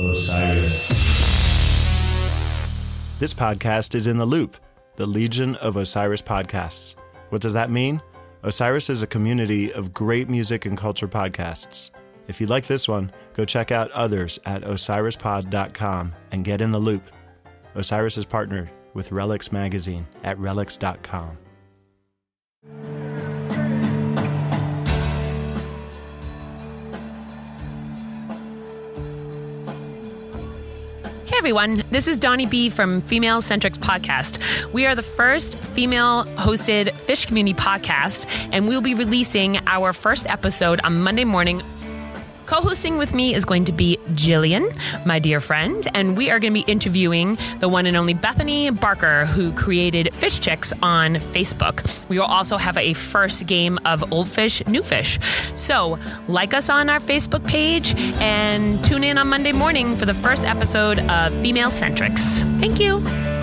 Osiris. This podcast is in the loop, the Legion of Osiris podcasts. What does that mean? Osiris is a community of great music and culture podcasts. If you like this one, go check out others at osirispod.com and get in the loop. Osiris is partnered with Relix Magazine at relix.com. everyone, this is Donnie B from Female Centrics Podcast. We are the first female hosted Phish community podcast, and we'll be releasing our first episode on Monday morning. Co hosting with me is going to be Jillian, my dear friend, and we are going to be interviewing the one and only Bethany Barker, who created Phish Chicks on Facebook. We will also have a first game of Old Fish, New Fish. So, like us on our Facebook page and tune in on Monday morning for the first episode of Female Centrics. Thank you.